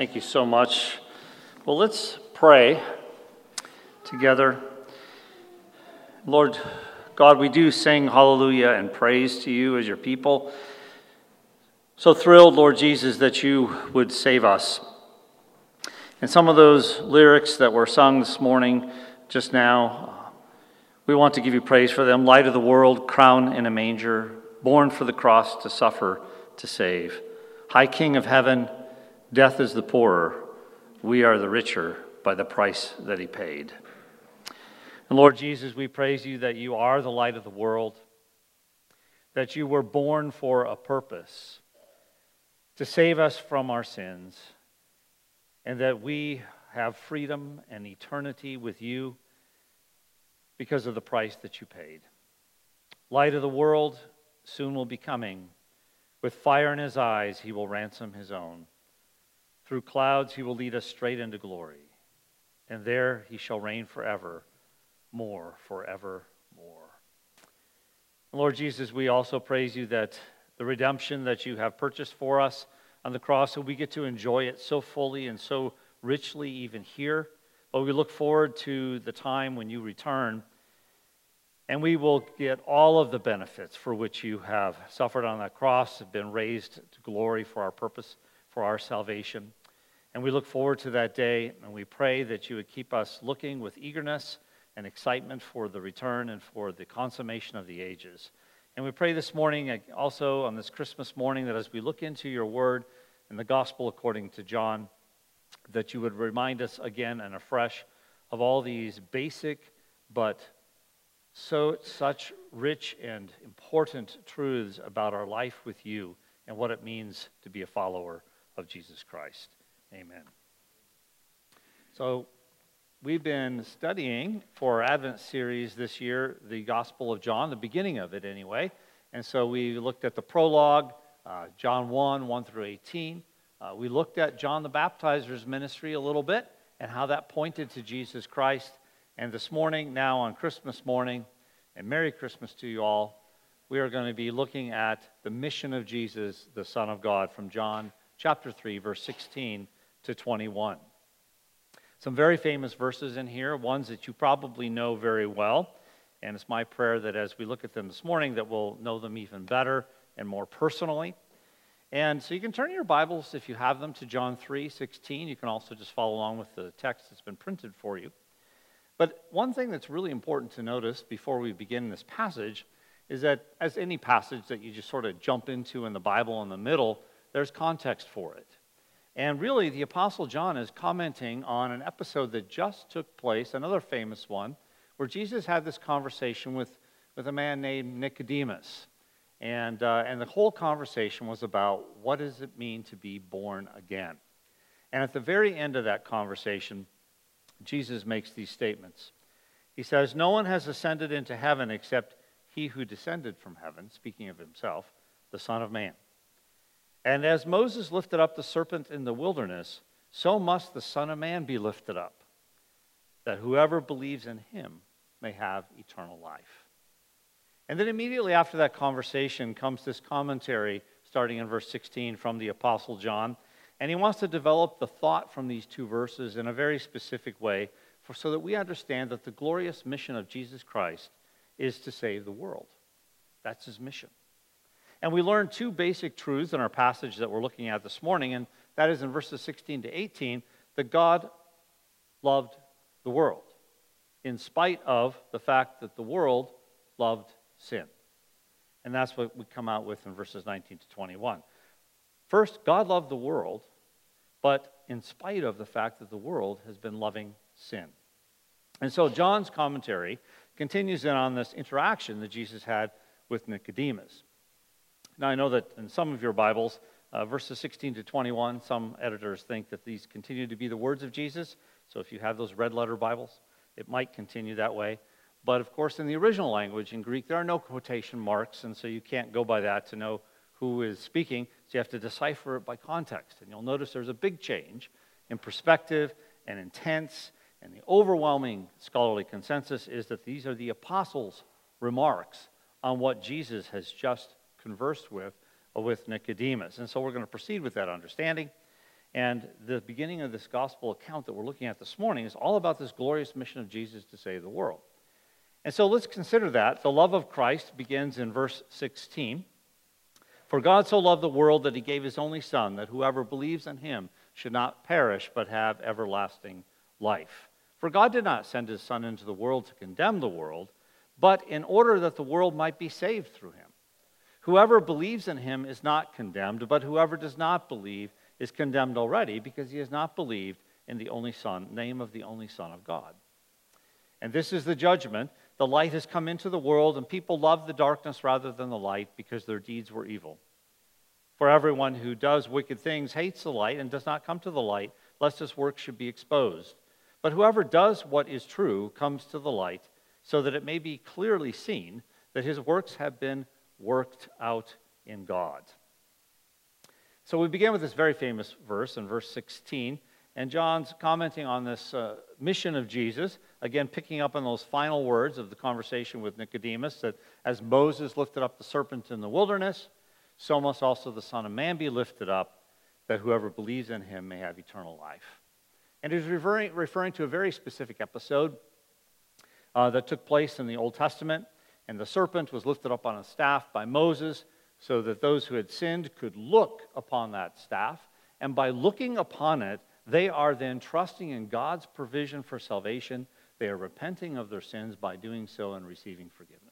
Thank you so much. Well, let's pray together. Lord God, we do sing hallelujah and praise to you as your people. So thrilled, Lord Jesus, that you would save us. And some of those lyrics that were sung this morning, just now, we want to give you praise for them. Light of the world, crown in a manger, born for the cross to suffer, to save. High King of heaven, Death is the poorer, we are the richer by the price that he paid. And Lord Jesus, we praise you that you are the light of the world, that you were born for a purpose to save us from our sins, and that we have freedom and eternity with you because of the price that you paid. Light of the world soon will be coming. With fire in his eyes, he will ransom his own. Through clouds he will lead us straight into glory, and there he shall reign forever, more, forever, more. Lord Jesus, we also praise you that the redemption that you have purchased for us on the cross, so we get to enjoy it so fully and so richly even here. But we look forward to the time when you return and we will get all of the benefits for which you have suffered on that cross, have been raised to glory for our purpose, for our salvation. And we look forward to that day, and we pray that you would keep us looking with eagerness and excitement for the return and for the consummation of the ages. And we pray this morning, also on this Christmas morning, that as we look into your word and the gospel according to John, that you would remind us again and afresh of all these basic but so such rich and important truths about our life with you and what it means to be a follower of Jesus Christ. Amen. So, we've been studying for our Advent series this year the Gospel of John, the beginning of it anyway. And so we looked at the prologue, uh, John 1, 1 through 18. Uh, we looked at John the Baptizer's ministry a little bit and how that pointed to Jesus Christ. And this morning, now on Christmas morning, and Merry Christmas to you all, we are going to be looking at the mission of Jesus, the Son of God, from John chapter 3, verse 16 to 21. Some very famous verses in here, ones that you probably know very well. And it's my prayer that as we look at them this morning, that we'll know them even better and more personally. And so you can turn your Bibles, if you have them, to John 3 16. You can also just follow along with the text that's been printed for you. But one thing that's really important to notice before we begin this passage is that, as any passage that you just sort of jump into in the Bible in the middle, there's context for it. And really, the Apostle John is commenting on an episode that just took place, another famous one, where Jesus had this conversation with, with a man named Nicodemus. And, uh, and the whole conversation was about what does it mean to be born again? And at the very end of that conversation, Jesus makes these statements. He says, No one has ascended into heaven except he who descended from heaven, speaking of himself, the Son of Man. And as Moses lifted up the serpent in the wilderness, so must the Son of Man be lifted up, that whoever believes in him may have eternal life. And then immediately after that conversation comes this commentary, starting in verse 16 from the Apostle John. And he wants to develop the thought from these two verses in a very specific way for, so that we understand that the glorious mission of Jesus Christ is to save the world. That's his mission. And we learn two basic truths in our passage that we're looking at this morning, and that is in verses 16 to 18 that God loved the world, in spite of the fact that the world loved sin. And that's what we come out with in verses 19 to 21. First, God loved the world, but in spite of the fact that the world has been loving sin. And so John's commentary continues in on this interaction that Jesus had with Nicodemus. Now, I know that in some of your Bibles, uh, verses 16 to 21, some editors think that these continue to be the words of Jesus. So if you have those red letter Bibles, it might continue that way. But of course, in the original language, in Greek, there are no quotation marks, and so you can't go by that to know who is speaking. So you have to decipher it by context. And you'll notice there's a big change in perspective and in tense. And the overwhelming scholarly consensus is that these are the apostles' remarks on what Jesus has just conversed with, uh, with Nicodemus. And so we're going to proceed with that understanding. And the beginning of this gospel account that we're looking at this morning is all about this glorious mission of Jesus to save the world. And so let's consider that. The love of Christ begins in verse 16. For God so loved the world that he gave his only Son, that whoever believes in him should not perish, but have everlasting life. For God did not send his Son into the world to condemn the world, but in order that the world might be saved through him. Whoever believes in him is not condemned, but whoever does not believe is condemned already because he has not believed in the only Son, name of the only Son of God. And this is the judgment. The light has come into the world, and people love the darkness rather than the light because their deeds were evil. For everyone who does wicked things hates the light and does not come to the light, lest his work should be exposed. But whoever does what is true comes to the light, so that it may be clearly seen that his works have been worked out in God. So we begin with this very famous verse in verse 16, and John's commenting on this uh, mission of Jesus, again picking up on those final words of the conversation with Nicodemus that as Moses lifted up the serpent in the wilderness, so must also the Son of Man be lifted up, that whoever believes in him may have eternal life. And he's referring, referring to a very specific episode uh, that took place in the Old Testament and the serpent was lifted up on a staff by Moses so that those who had sinned could look upon that staff. And by looking upon it, they are then trusting in God's provision for salvation. They are repenting of their sins by doing so and receiving forgiveness.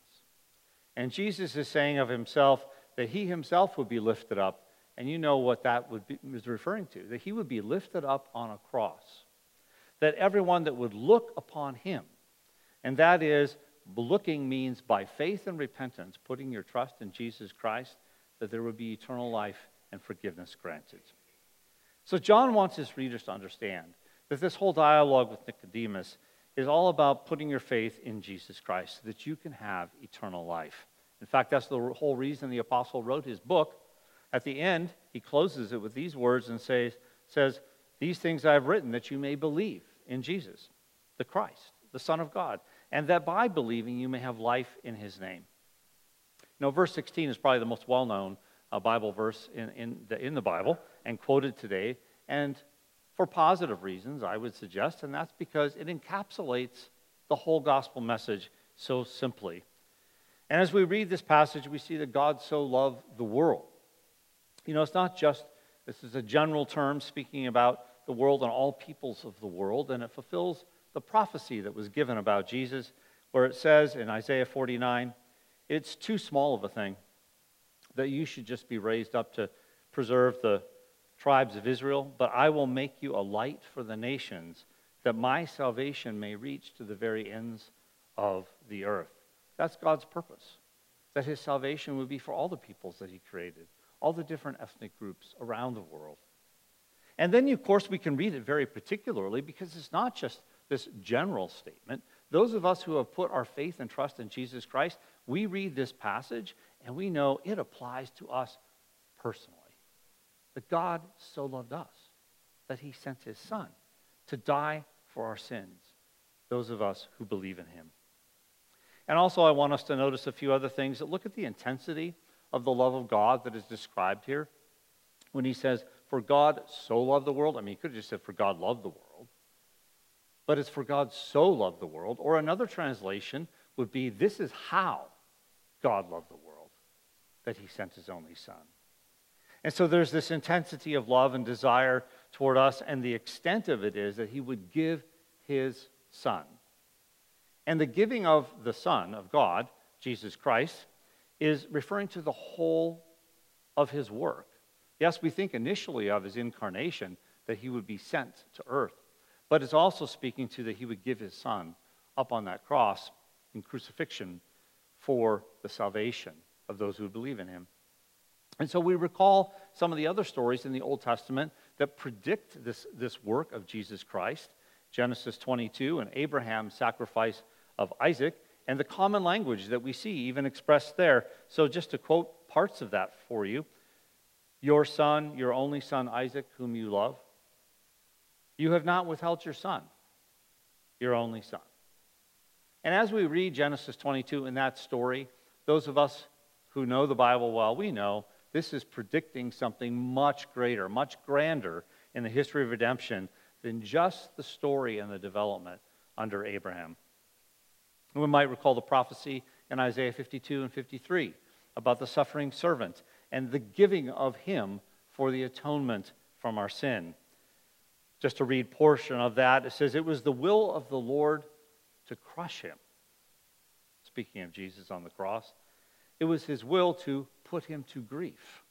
And Jesus is saying of himself that he himself would be lifted up. And you know what that would be, was referring to that he would be lifted up on a cross. That everyone that would look upon him, and that is looking means by faith and repentance, putting your trust in Jesus Christ, that there would be eternal life and forgiveness granted. So, John wants his readers to understand that this whole dialogue with Nicodemus is all about putting your faith in Jesus Christ so that you can have eternal life. In fact, that's the whole reason the apostle wrote his book. At the end, he closes it with these words and says, says These things I have written that you may believe in Jesus, the Christ, the Son of God, and that by believing you may have life in his name. Now, verse 16 is probably the most well known uh, Bible verse in, in, the, in the Bible and quoted today. And for positive reasons, I would suggest, and that's because it encapsulates the whole gospel message so simply. And as we read this passage, we see that God so loved the world. You know, it's not just, this is a general term speaking about the world and all peoples of the world, and it fulfills the prophecy that was given about Jesus, where it says in Isaiah 49, it's too small of a thing that you should just be raised up to preserve the tribes of Israel, but I will make you a light for the nations, that my salvation may reach to the very ends of the earth. That's God's purpose, that his salvation would be for all the peoples that he created, all the different ethnic groups around the world. And then, of course, we can read it very particularly because it's not just this general statement. Those of us who have put our faith and trust in Jesus Christ, we read this passage and we know it applies to us personally. That God so loved us that he sent his son to die for our sins, those of us who believe in him. And also, I want us to notice a few other things that look at the intensity of the love of God that is described here. When he says, For God so loved the world, I mean, he could have just said, For God loved the world but it's for God so loved the world. Or another translation would be, This is how God loved the world, that he sent his only Son. And so there's this intensity of love and desire toward us, and the extent of it is that he would give his Son. And the giving of the Son of God, Jesus Christ, is referring to the whole of his work. Yes, we think initially of his incarnation, that he would be sent to earth but it's also speaking to that he would give his son up on that cross in crucifixion for the salvation of those who believe in him. And so we recall some of the other stories in the Old Testament that predict this, this work of Jesus Christ Genesis 22 and Abraham's sacrifice of Isaac, and the common language that we see even expressed there. So, just to quote parts of that for you Your son, your only son Isaac, whom you love, you have not withheld your son, your only son. And as we read Genesis 22 in that story, those of us who know the Bible well, we know this is predicting something much greater, much grander, in the history of redemption than just the story and the development under Abraham. We might recall the prophecy in Isaiah 52 and 53 about the suffering servant and the giving of him for the atonement from our sin. Just to read portion of that, it says, It was the will of the Lord to crush him. Speaking of Jesus on the cross, it was his will to put him to grief.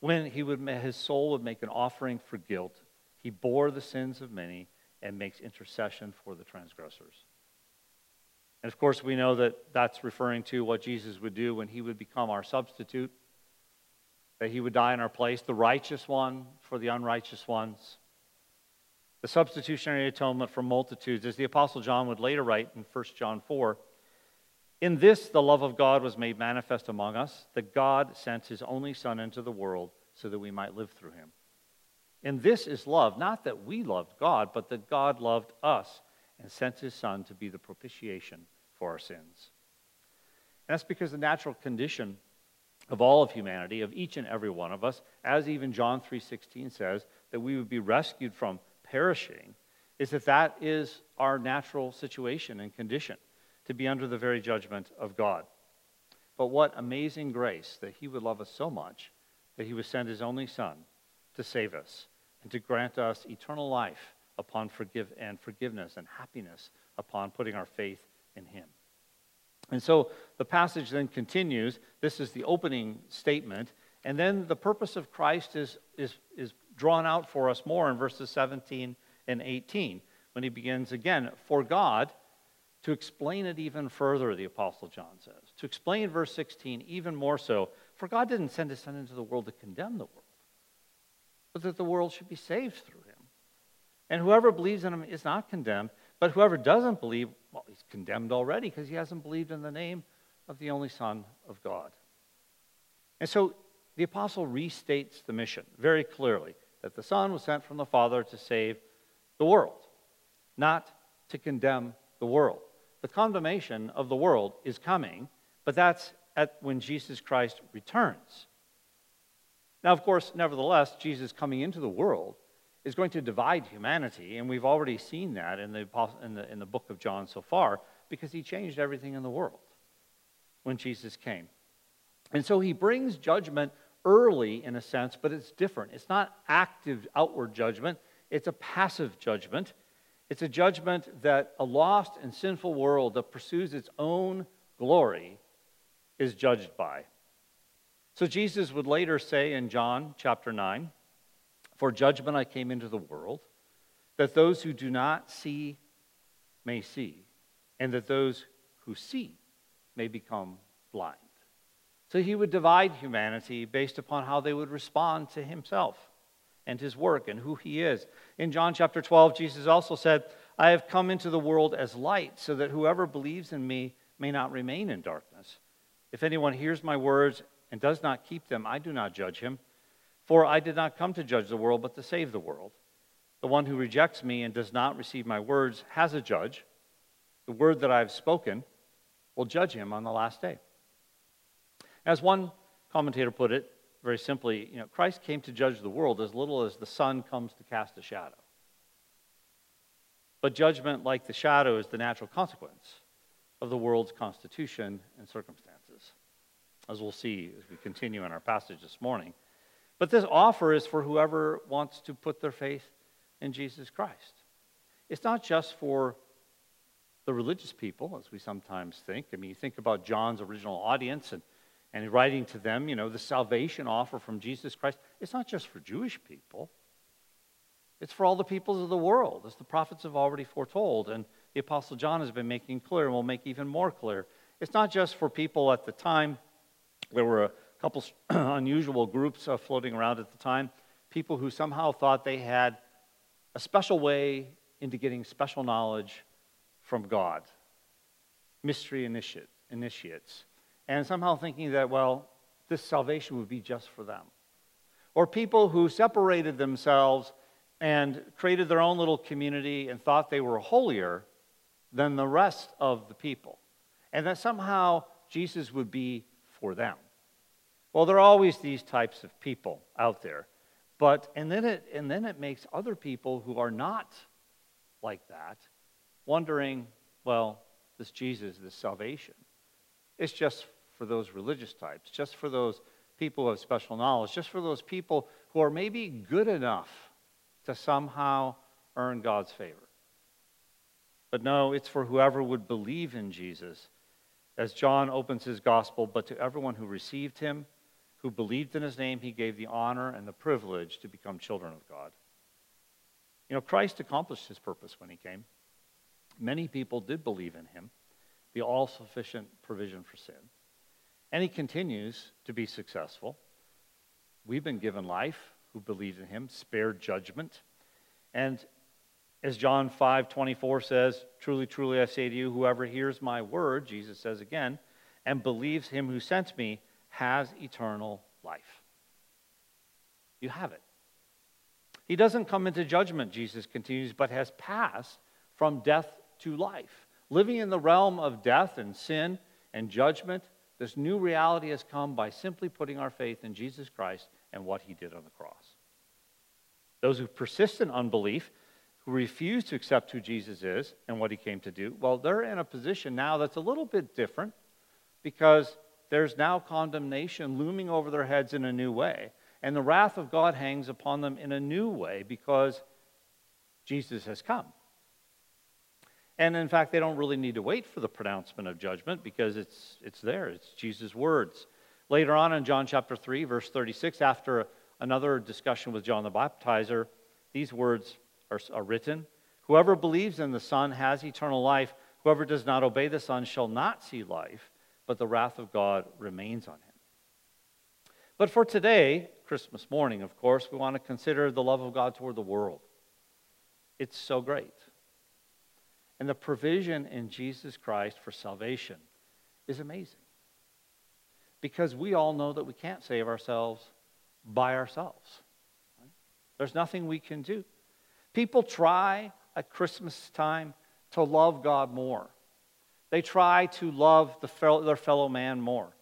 When he would, his soul would make an offering for guilt, he bore the sins of many and makes intercession for the transgressors. And of course, we know that that's referring to what Jesus would do when he would become our substitute, that he would die in our place, the righteous one for the unrighteous ones. The substitutionary atonement for multitudes, as the Apostle John would later write in 1 John 4 In this the love of God was made manifest among us, that God sent his only Son into the world so that we might live through him. And this is love, not that we loved God, but that God loved us and sent his Son to be the propitiation for our sins. And that's because the natural condition of all of humanity, of each and every one of us, as even John 3:16 says, that we would be rescued from perishing, is that that is our natural situation and condition, to be under the very judgment of God. But what amazing grace that he would love us so much that he would send his only son to save us and to grant us eternal life upon forgive and forgiveness and happiness upon putting our faith in him. And so the passage then continues. This is the opening statement. And then the purpose of Christ is, is, is drawn out for us more in verses 17 and 18 when he begins again, for God, to explain it even further, the Apostle John says. To explain verse 16 even more so, for God didn't send his Son into the world to condemn the world, but that the world should be saved through him. And whoever believes in him is not condemned, but whoever doesn't believe, well, he's condemned already because he hasn't believed in the name of the only Son of God. And so the apostle restates the mission very clearly that the Son was sent from the Father to save the world, not to condemn the world. The condemnation of the world is coming, but that's at when Jesus Christ returns. Now, of course, nevertheless, Jesus coming into the world is going to divide humanity, and we've already seen that in the, in the, in the book of John so far, because he changed everything in the world when Jesus came. And so he brings judgment early in a sense, but it's different. It's not active outward judgment, it's a passive judgment. It's a judgment that a lost and sinful world that pursues its own glory is judged by. So Jesus would later say in John chapter 9, For judgment I came into the world, that those who do not see may see, and that those who see may become blind. So he would divide humanity based upon how they would respond to himself and his work and who he is. In John chapter 12, Jesus also said, I have come into the world as light, so that whoever believes in me may not remain in darkness. If anyone hears my words and does not keep them, I do not judge him. For I did not come to judge the world, but to save the world. The one who rejects me and does not receive my words has a judge. The word that I have spoken will judge him on the last day. As one commentator put it, very simply, you know, Christ came to judge the world as little as the sun comes to cast a shadow. But judgment, like the shadow, is the natural consequence of the world's constitution and circumstances as we'll see as we continue in our passage this morning. But this offer is for whoever wants to put their faith in Jesus Christ. It's not just for the religious people, as we sometimes think. I mean, you think about John's original audience and, and writing to them, you know, the salvation offer from Jesus Christ. It's not just for Jewish people, it's for all the peoples of the world, as the prophets have already foretold. And the Apostle John has been making clear and will make even more clear. It's not just for people at the time there were a couple unusual groups uh, floating around at the time, people who somehow thought they had a special way into getting special knowledge from God, mystery initiate, initiates, and somehow thinking that, well, this salvation would be just for them. Or people who separated themselves and created their own little community and thought they were holier than the rest of the people. And that somehow Jesus would be for them. Well, there are always these types of people out there. But, and then it, and then it makes other people who are not like that wondering, well, this Jesus, this salvation, it's just for those religious types, just for those people who have special knowledge, just for those people who are maybe good enough to somehow earn God's favor. But no, it's for whoever would believe in Jesus. As John opens his gospel, but to everyone who received him, who believed in his name, he gave the honor and the privilege to become children of God. You know, Christ accomplished his purpose when he came. Many people did believe in him, the all sufficient provision for sin. And he continues to be successful. We've been given life who believed in him, spared judgment. And as John 5 24 says, Truly, truly, I say to you, whoever hears my word, Jesus says again, and believes him who sent me has eternal life. You have it. He doesn't come into judgment, Jesus continues, but has passed from death to life. Living in the realm of death and sin and judgment, this new reality has come by simply putting our faith in Jesus Christ and what he did on the cross. Those who persist in unbelief, who refuse to accept who Jesus is and what he came to do, well, they're in a position now that's a little bit different because there's now condemnation looming over their heads in a new way. And the wrath of God hangs upon them in a new way because Jesus has come. And in fact, they don't really need to wait for the pronouncement of judgment because it's, it's there. It's Jesus' words. Later on in John chapter 3, verse 36, after another discussion with John the Baptizer, these words are, are written Whoever believes in the Son has eternal life. Whoever does not obey the Son shall not see life, but the wrath of God remains on him. But for today, Christmas morning, of course, we want to consider the love of God toward the world. It's so great. And the provision in Jesus Christ for salvation is amazing. Because we all know that we can't save ourselves by ourselves. There's nothing we can do. People try at Christmas time to love God more. They try to love the fellow, their fellow man more.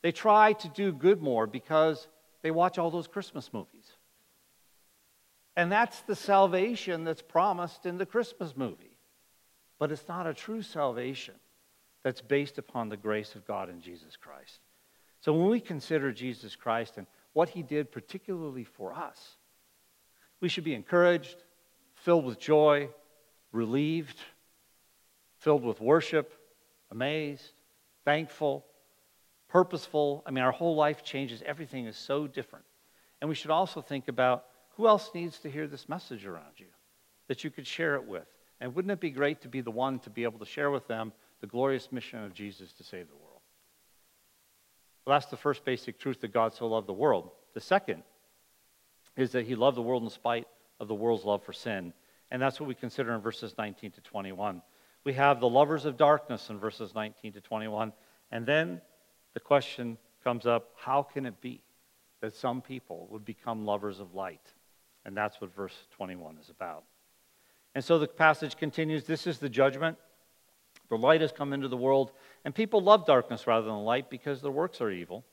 They try to do good more because they watch all those Christmas movies. And that's the salvation that's promised in the Christmas movie. But it's not a true salvation that's based upon the grace of God in Jesus Christ. So when we consider Jesus Christ and what he did particularly for us, we should be encouraged, filled with joy, relieved, filled with worship, amazed, thankful, purposeful. I mean, our whole life changes. Everything is so different. And we should also think about who else needs to hear this message around you that you could share it with. And wouldn't it be great to be the one to be able to share with them the glorious mission of Jesus to save the world? Well, that's the first basic truth that God so loved the world. The second is that he loved the world in spite of the world's love for sin. And that's what we consider in verses 19 to 21. We have the lovers of darkness in verses 19 to 21. And then the question comes up how can it be that some people would become lovers of light? And that's what verse 21 is about. And so the passage continues this is the judgment. The light has come into the world, and people love darkness rather than light because their works are evil.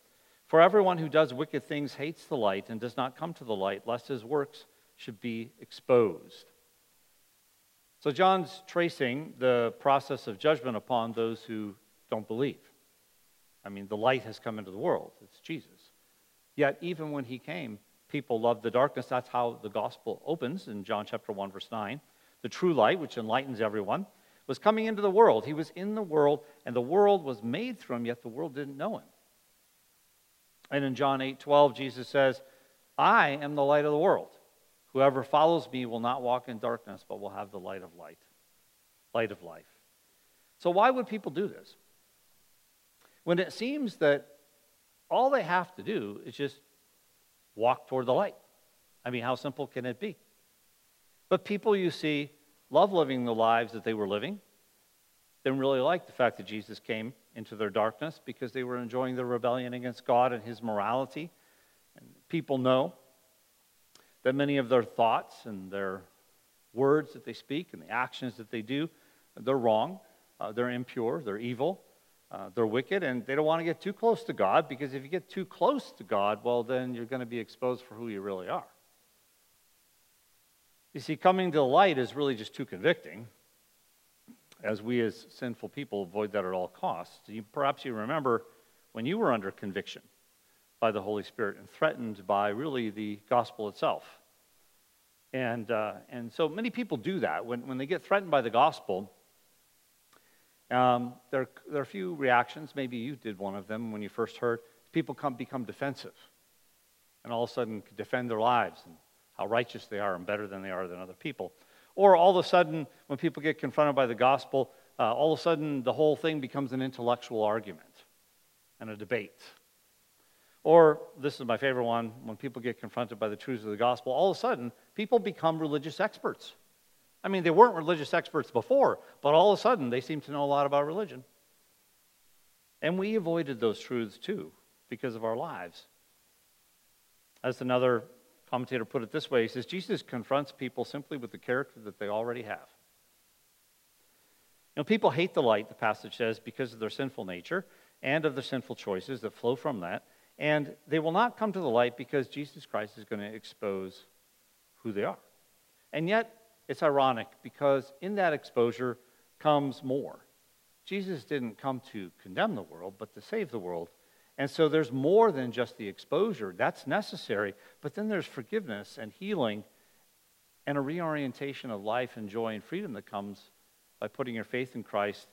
For everyone who does wicked things hates the light and does not come to the light, lest his works should be exposed. So John's tracing the process of judgment upon those who don't believe. I mean, the light has come into the world, it's Jesus. Yet, even when he came, people loved the darkness. That's how the gospel opens in John chapter 1, verse 9 the true light, which enlightens everyone, was coming into the world. He was in the world, and the world was made through him, yet the world didn't know him. And in John 8 12, Jesus says, I am the light of the world. Whoever follows me will not walk in darkness, but will have the light of light, light of life. So, why would people do this? When it seems that all they have to do is just walk toward the light. I mean, how simple can it be? But people you see love living the lives that they were living. Didn't really like the fact that Jesus came into their darkness because they were enjoying their rebellion against God and his morality. And people know that many of their thoughts and their words that they speak and the actions that they do, they're wrong, uh, they're impure, they're evil, uh, they're wicked, and they don't want to get too close to God because if you get too close to God, well, then you're going to be exposed for who you really are. You see, coming to the light is really just too convicting, as we as sinful people avoid that at all costs. You, perhaps you remember when you were under conviction by the Holy Spirit and threatened by really the gospel itself. And, uh, and so many people do that. When, when they get threatened by the gospel, um, there, there are a few reactions. Maybe you did one of them when you first heard. People come, become defensive and all of a sudden defend their lives and how righteous they are and better than they are than other people. Or all of a sudden, when people get confronted by the gospel, uh, all of a sudden the whole thing becomes an intellectual argument and a debate. Or, this is my favorite one, when people get confronted by the truths of the gospel, all of a sudden people become religious experts. I mean, they weren't religious experts before, but all of a sudden they seem to know a lot about religion. And we avoided those truths too because of our lives. As another commentator put it this way he says, Jesus confronts people simply with the character that they already have. You know, people hate the light, the passage says, because of their sinful nature and of their sinful choices that flow from that. And they will not come to the light because Jesus Christ is going to expose who they are. And yet, it's ironic because in that exposure comes more. Jesus didn't come to condemn the world, but to save the world. And so there's more than just the exposure. That's necessary. But then there's forgiveness and healing and a reorientation of life and joy and freedom that comes by putting your faith in Christ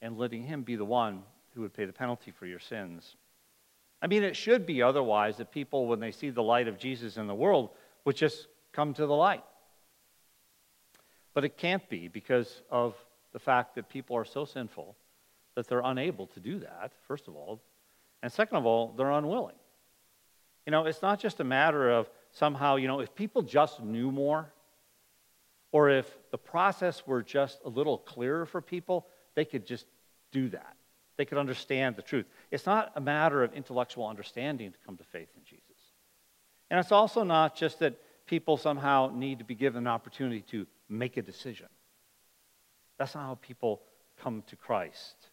and letting Him be the one who would pay the penalty for your sins. I mean, it should be otherwise that people, when they see the light of Jesus in the world, would just come to the light. But it can't be because of the fact that people are so sinful that they're unable to do that, first of all. And second of all, they're unwilling. You know, it's not just a matter of somehow, you know, if people just knew more, or if the process were just a little clearer for people, they could just do that. They could understand the truth. It's not a matter of intellectual understanding to come to faith in Jesus. And it's also not just that people somehow need to be given an opportunity to make a decision. That's not how people come to Christ.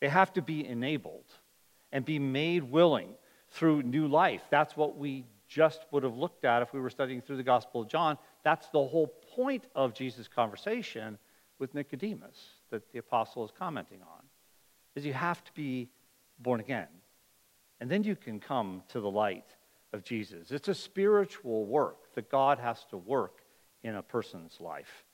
They have to be enabled and be made willing through new life. That's what we just would have looked at if we were studying through the Gospel of John. That's the whole point of Jesus' conversation with Nicodemus that the apostle is commenting on. Is you have to be born again. And then you can come to the light of Jesus. It's a spiritual work that God has to work in a person's life.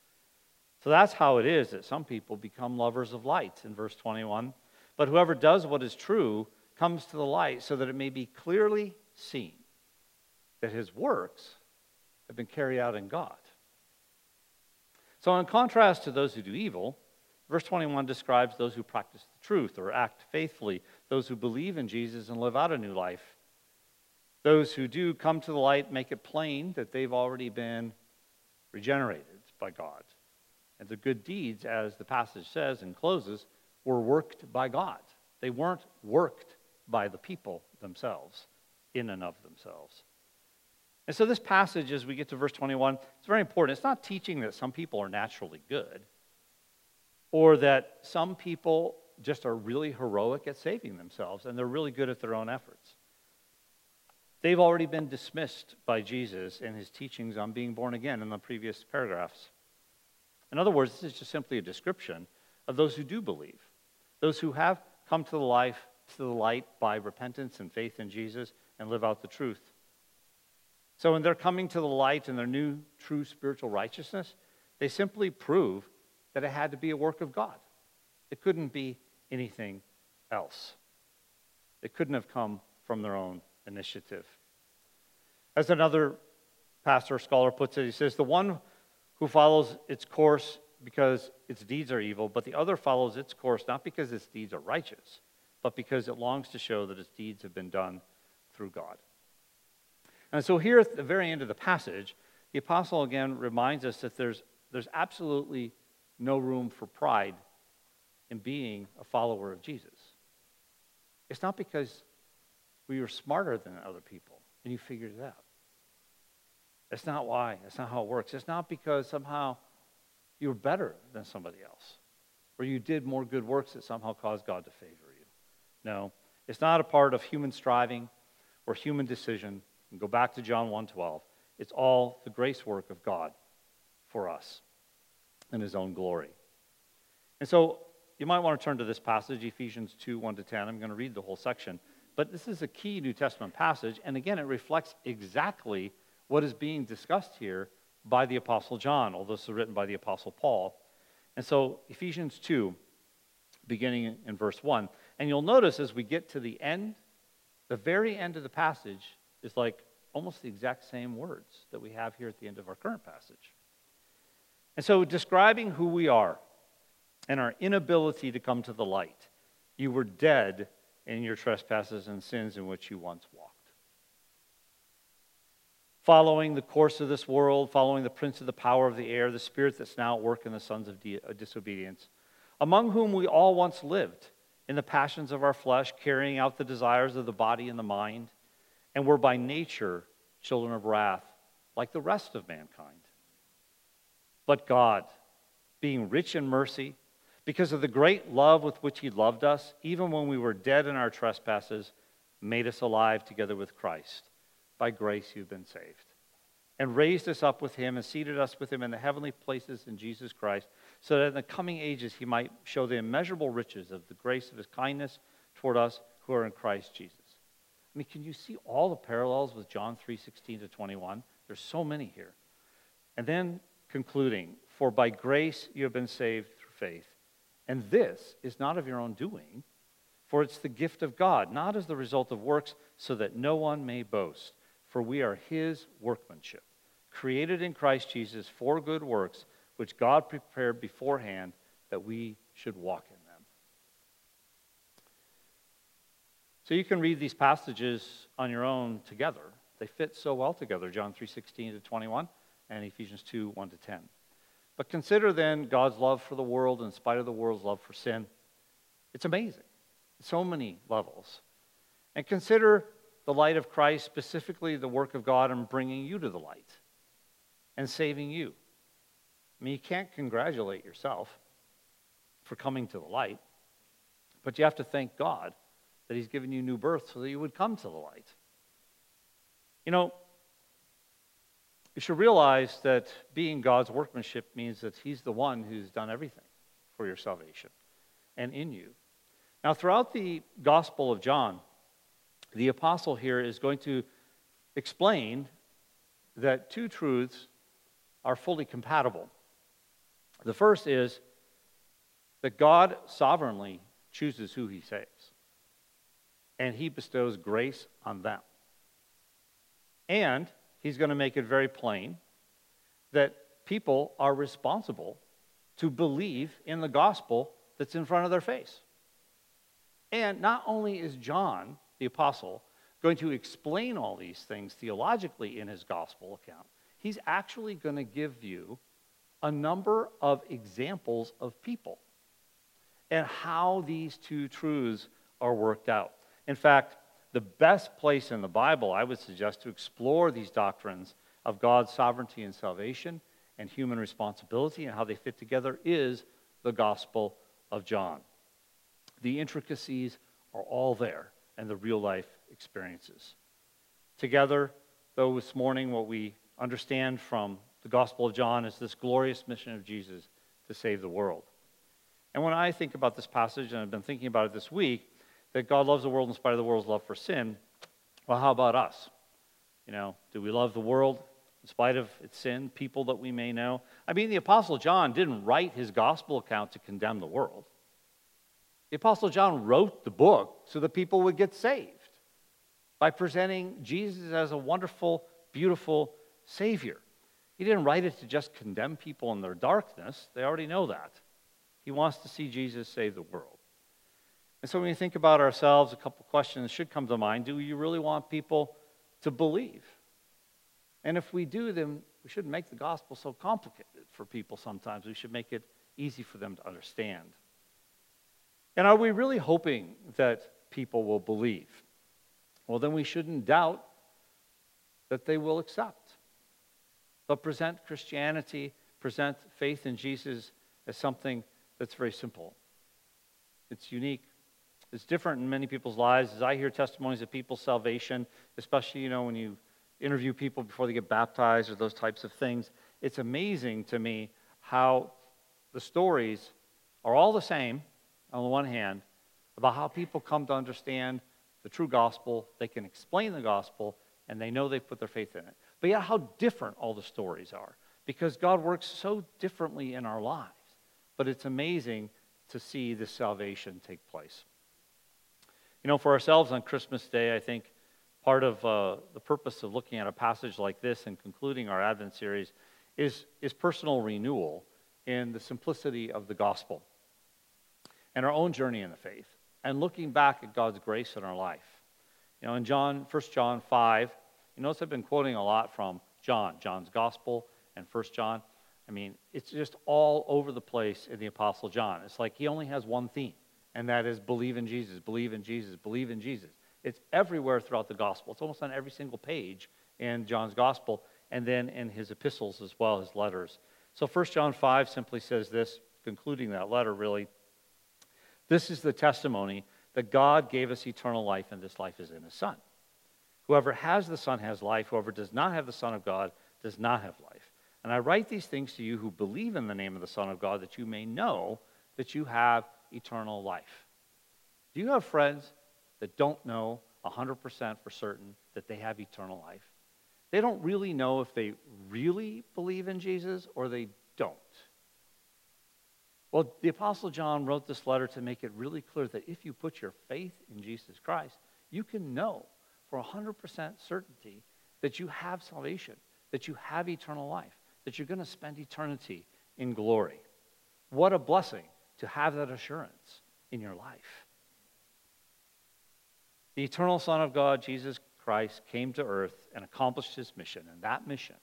So that's how it is that some people become lovers of light in verse 21. But whoever does what is true comes to the light so that it may be clearly seen that his works have been carried out in God. So, in contrast to those who do evil, verse 21 describes those who practice the truth or act faithfully, those who believe in Jesus and live out a new life. Those who do come to the light make it plain that they've already been regenerated by God. And the good deeds, as the passage says and closes, were worked by God. They weren't worked by the people themselves, in and of themselves. And so, this passage, as we get to verse 21, it's very important. It's not teaching that some people are naturally good or that some people just are really heroic at saving themselves and they're really good at their own efforts. They've already been dismissed by Jesus and his teachings on being born again in the previous paragraphs. In other words, this is just simply a description of those who do believe, those who have come to the life, to the light by repentance and faith in Jesus and live out the truth. So when they're coming to the light in their new true spiritual righteousness, they simply prove that it had to be a work of God. It couldn't be anything else. It couldn't have come from their own initiative. As another pastor or scholar puts it, he says, The one who follows its course because its deeds are evil, but the other follows its course not because its deeds are righteous, but because it longs to show that its deeds have been done through God. And so, here at the very end of the passage, the apostle again reminds us that there's, there's absolutely no room for pride in being a follower of Jesus. It's not because we were smarter than other people and you figured it out. That's not why. That's not how it works. It's not because somehow you were better than somebody else or you did more good works that somehow caused God to favor you. No, it's not a part of human striving or human decision. And go back to John 1:12. It's all the grace work of God for us in His own glory. And so you might want to turn to this passage, Ephesians 2 1 to 10. I'm going to read the whole section. But this is a key New Testament passage. And again, it reflects exactly what is being discussed here by the Apostle John, although this is written by the Apostle Paul. And so, Ephesians 2, beginning in verse 1. And you'll notice as we get to the end, the very end of the passage is like almost the exact same words that we have here at the end of our current passage. And so, describing who we are and our inability to come to the light, you were dead in your trespasses and sins in which you once walked. Following the course of this world, following the prince of the power of the air, the spirit that's now at work in the sons of uh, disobedience, among whom we all once lived in the passions of our flesh, carrying out the desires of the body and the mind, and were by nature children of wrath, like the rest of mankind. But God, being rich in mercy, because of the great love with which He loved us, even when we were dead in our trespasses, made us alive together with Christ. By grace you've been saved. And raised us up with Him and seated us with Him in the heavenly places in Jesus Christ so that in the coming ages he might show the immeasurable riches of the grace of his kindness toward us who are in Christ Jesus. I mean, can you see all the parallels with John 3:16 to 21? There's so many here. And then concluding, for by grace you have been saved through faith. And this is not of your own doing, for it's the gift of God, not as the result of works, so that no one may boast. For we are his workmanship, created in Christ Jesus for good works which God prepared beforehand that we should walk in them. So you can read these passages on your own together. They fit so well together, John 3:16 to 21 and Ephesians 2 1 to 10. But consider then God's love for the world in spite of the world's love for sin. It's amazing. So many levels. And consider the light of Christ, specifically the work of God in bringing you to the light and saving you. I mean, you can't congratulate yourself for coming to the light, but you have to thank God that He's given you new birth so that you would come to the light. You know, you should realize that being God's workmanship means that He's the one who's done everything for your salvation and in you. Now, throughout the Gospel of John, the apostle here is going to explain that two truths are fully compatible. The first is that God sovereignly chooses who he saves, and he bestows grace on them. And he's going to make it very plain that people are responsible to believe in the gospel that's in front of their face. And not only is John, the apostle, going to explain all these things theologically in his gospel account, he's actually going to give you a number of examples of people and how these two truths are worked out. In fact, the best place in the Bible, I would suggest, to explore these doctrines of God's sovereignty and salvation and human responsibility and how they fit together is the Gospel of John. The intricacies are all there and the real life experiences. Together, though, this morning, what we understand from the Gospel of John is this glorious mission of Jesus to save the world. And when I think about this passage, and I've been thinking about it this week, that God loves the world in spite of the world's love for sin, well, how about us? You know, do we love the world in spite of its sin, people that we may know? I mean, the Apostle John didn't write his gospel account to condemn the world. The Apostle John wrote the book so that people would get saved by presenting Jesus as a wonderful, beautiful Savior. He didn't write it to just condemn people in their darkness. They already know that. He wants to see Jesus save the world. And so when you think about ourselves, a couple questions should come to mind. Do you really want people to believe? And if we do, then we shouldn't make the gospel so complicated for people sometimes. We should make it easy for them to understand. And are we really hoping that people will believe? Well, then we shouldn't doubt that they will accept. But present Christianity, present faith in Jesus as something that's very simple. It's unique. It's different in many people's lives. As I hear testimonies of people's salvation, especially, you know, when you interview people before they get baptized or those types of things, it's amazing to me how the stories are all the same on the one hand about how people come to understand the true gospel, they can explain the gospel, and they know they've put their faith in it. But yet, how different all the stories are because God works so differently in our lives. But it's amazing to see this salvation take place. You know, for ourselves on Christmas Day, I think part of uh, the purpose of looking at a passage like this and concluding our Advent series is, is personal renewal in the simplicity of the gospel and our own journey in the faith and looking back at God's grace in our life. You know, in John, 1 John 5, you notice I've been quoting a lot from John, John's gospel and 1 John. I mean, it's just all over the place in the Apostle John. It's like he only has one theme, and that is believe in Jesus, believe in Jesus, believe in Jesus. It's everywhere throughout the gospel. It's almost on every single page in John's gospel, and then in his epistles as well, his letters. So 1 John 5 simply says this, concluding that letter really. This is the testimony that God gave us eternal life, and this life is in his Son. Whoever has the Son has life. Whoever does not have the Son of God does not have life. And I write these things to you who believe in the name of the Son of God, that you may know that you have eternal life. Do you have friends that don't know 100% for certain that they have eternal life? They don't really know if they really believe in Jesus or they don't. Well, the Apostle John wrote this letter to make it really clear that if you put your faith in Jesus Christ, you can know for 100% certainty that you have salvation, that you have eternal life that you're going to spend eternity in glory. What a blessing to have that assurance in your life. The eternal Son of God, Jesus Christ, came to earth and accomplished his mission, and that mission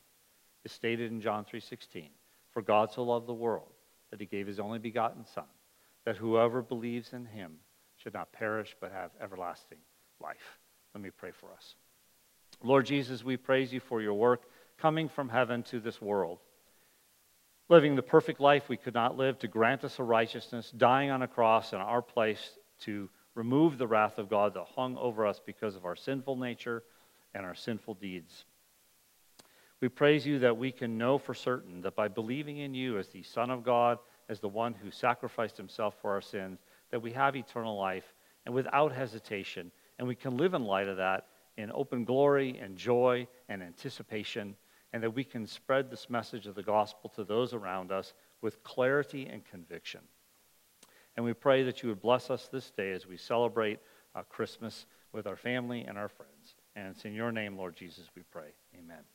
is stated in John 3:16. For God so loved the world that he gave his only begotten Son, that whoever believes in him should not perish but have everlasting life. Let me pray for us. Lord Jesus, we praise you for your work coming from heaven to this world, living the perfect life we could not live to grant us a righteousness, dying on a cross in our place to remove the wrath of God that hung over us because of our sinful nature and our sinful deeds. We praise you that we can know for certain that by believing in you as the Son of God, as the one who sacrificed himself for our sins, that we have eternal life and without hesitation, and we can live in light of that in open glory and joy and anticipation and that we can spread this message of the gospel to those around us with clarity and conviction. And we pray that you would bless us this day as we celebrate uh, Christmas with our family and our friends. And it's in your name, Lord Jesus, we pray. Amen.